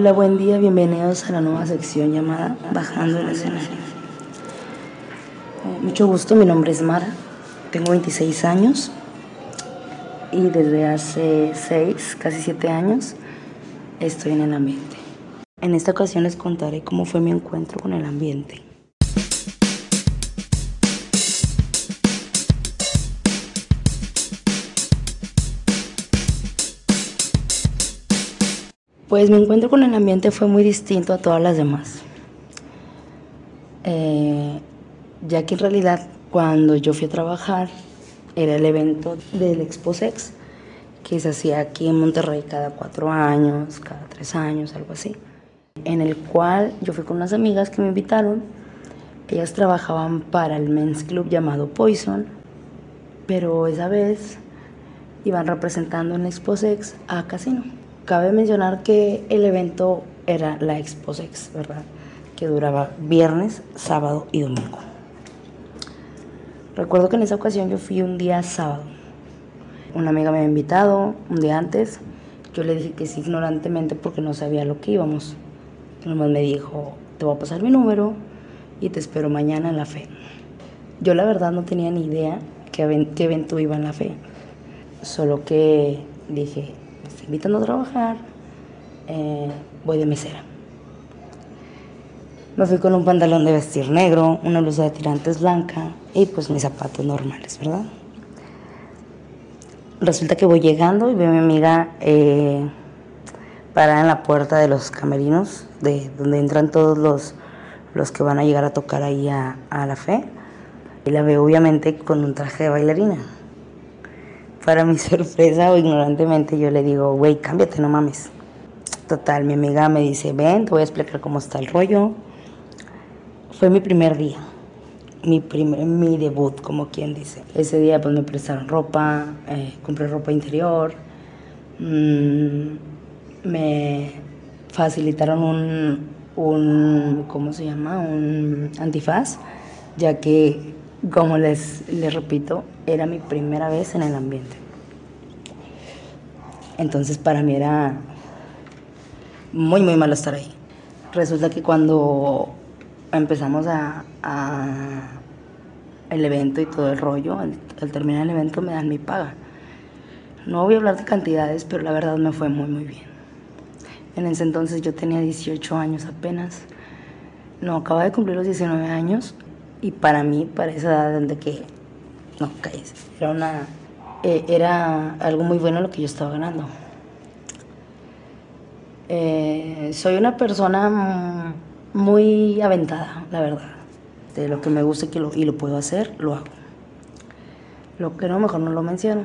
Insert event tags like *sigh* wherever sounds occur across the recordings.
Hola, buen día, bienvenidos a la nueva sección llamada Bajando el escenario. Eh, mucho gusto, mi nombre es Mara, tengo 26 años y desde hace 6, casi 7 años estoy en el ambiente. En esta ocasión les contaré cómo fue mi encuentro con el ambiente. Pues mi encuentro con el ambiente fue muy distinto a todas las demás. Eh, ya que en realidad cuando yo fui a trabajar era el evento del Exposex, que se hacía aquí en Monterrey cada cuatro años, cada tres años, algo así, en el cual yo fui con unas amigas que me invitaron. Ellas trabajaban para el men's club llamado Poison, pero esa vez iban representando en Exposex a Casino. Cabe mencionar que el evento era la Exposex, ¿verdad? Que duraba viernes, sábado y domingo. Recuerdo que en esa ocasión yo fui un día sábado. Una amiga me había invitado un día antes. Yo le dije que sí ignorantemente porque no sabía lo que íbamos. Nomás me dijo, te voy a pasar mi número y te espero mañana en la fe. Yo la verdad no tenía ni idea qué, evento iba en la fe. Solo que dije, invitando a trabajar, eh, voy de mesera. Me fui con un pantalón de vestir negro, una blusa de tirantes blanca y pues mis zapatos normales, ¿verdad? Resulta que voy llegando y veo a mi amiga eh, parada en la puerta de los camerinos, de donde entran todos los, los que van a llegar a tocar ahí a la fe. Y la veo obviamente con un traje de bailarina para mi *laughs* sorpresa o ignorantemente yo le digo, güey, cámbiate, no mames. Total, mi amiga me dice, ven, te voy a explicar cómo está el rollo. Fue mi primer día, mi, primer, mi debut, como quien dice. Ese día pues me prestaron ropa, eh, compré ropa interior, mmm, me facilitaron un, un, ¿cómo se llama? Un antifaz, ya que, como les, les repito, era mi primera vez en el ambiente. Entonces para mí era muy, muy malo estar ahí. Resulta que cuando empezamos a, el evento y todo el rollo, al, al, terminar el evento me dan mi paga. No voy a hablar de cantidades, pero la verdad me fue muy, muy bien. En ese entonces yo tenía 18 años apenas. No, acababa de cumplir los 19 años y para mí, para esa edad de que no, cállese. Era una. Eh, era algo muy bueno lo que yo estaba ganando. Eh, soy una persona muy aventada, la verdad. De lo que me gusta que lo, y lo puedo hacer, lo hago. Lo que no, mejor no lo menciono.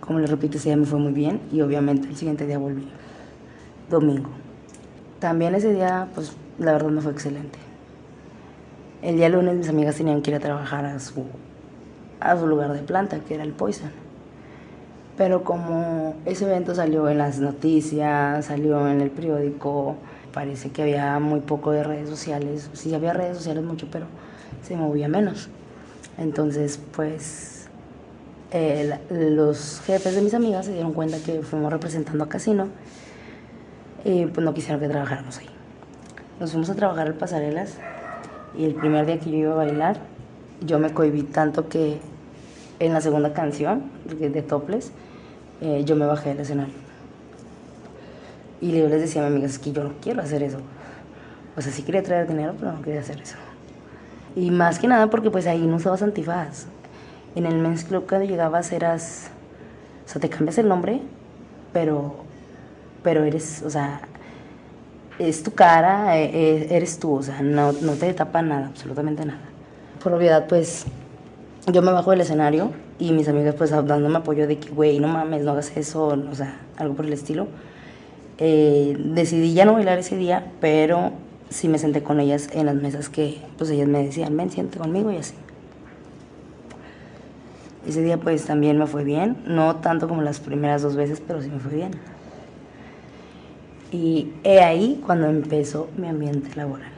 Como les repito, ese día me fue muy bien y obviamente el siguiente día volví. Domingo. También ese día, pues la verdad me fue excelente. El día lunes mis amigas tenían que ir a trabajar a su a su lugar de planta, que era el Poison. Pero como ese evento salió en las noticias, salió en el periódico, parece que había muy poco de redes sociales. Sí había redes sociales mucho, pero se movía menos. Entonces, pues los jefes de mis amigas se dieron cuenta que fuimos representando a Casino y pues no quisieron que trabajáramos ahí. Nos fuimos a trabajar al Pasarelas y el primer día que yo iba a bailar, yo me cohibí tanto que en la segunda canción de, Toples, eh, yo me bajé del escenario. Y yo les decía a mis amigas, es que yo no quiero hacer eso. O sea, sí quería traer dinero, pero no quería hacer eso. Y más que nada porque pues ahí no usabas antifaz. En el Men's Club cuando llegabas eras... O sea, te cambias el nombre, pero... Pero eres, o sea... Es tu cara, eh, eh, eres tú, o sea, no, no te tapa nada, absolutamente nada. Por obviedad, pues yo me bajo del escenario y mis amigas pues dándome apoyo de que, güey, no mames, no hagas eso, o sea, algo por el estilo. Eh, decidí ya no bailar ese día, pero sí me senté con ellas en las mesas que pues ellas me decían, ven, siente conmigo y así. Ese día pues también me fue bien, no tanto como las primeras dos veces, pero sí me fue bien. Y he ahí cuando empezó mi ambiente laboral.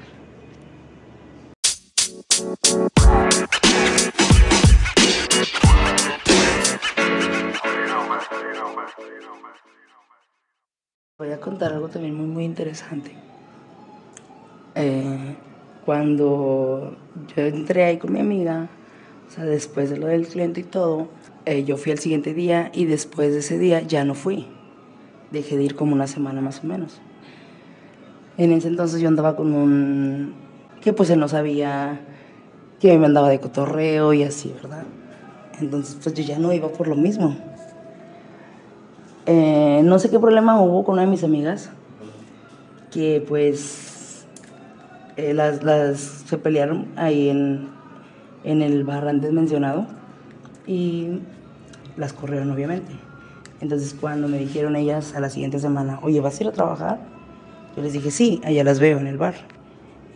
Voy a contar algo también muy, muy interesante. Eh, cuando yo entré ahí con mi amiga, o sea, después de lo del cliente y todo, eh, yo fui al siguiente día y después de ese día ya no fui. Dejé de ir como una semana más o menos. En ese entonces yo andaba con un... que pues él no sabía que me andaba de cotorreo y así, ¿verdad? Entonces pues yo ya no iba por lo mismo. Eh, no sé qué problema hubo con una de mis amigas, que pues eh, las, las, se pelearon ahí en, en el bar antes mencionado y las corrieron obviamente. Entonces cuando me dijeron ellas a la siguiente semana, oye, ¿vas a ir a trabajar? Yo les dije, sí, allá las veo en el bar.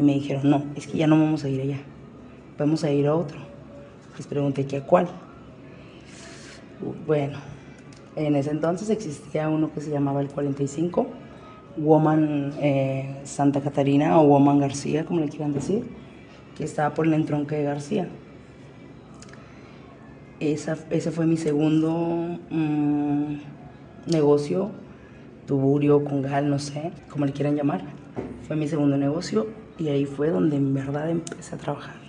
Y me dijeron, no, es que ya no vamos a ir allá, vamos a ir a otro. Les pregunté que a cuál. Bueno, en ese entonces existía uno que se llamaba el 45, Woman eh, Santa Catarina o Woman García, como le quieran decir, que estaba por el entronque de García. Esa, ese fue mi segundo mmm, negocio, tuburio, congal, no sé, como le quieran llamar. Fue mi segundo negocio y ahí fue donde en verdad empecé a trabajar.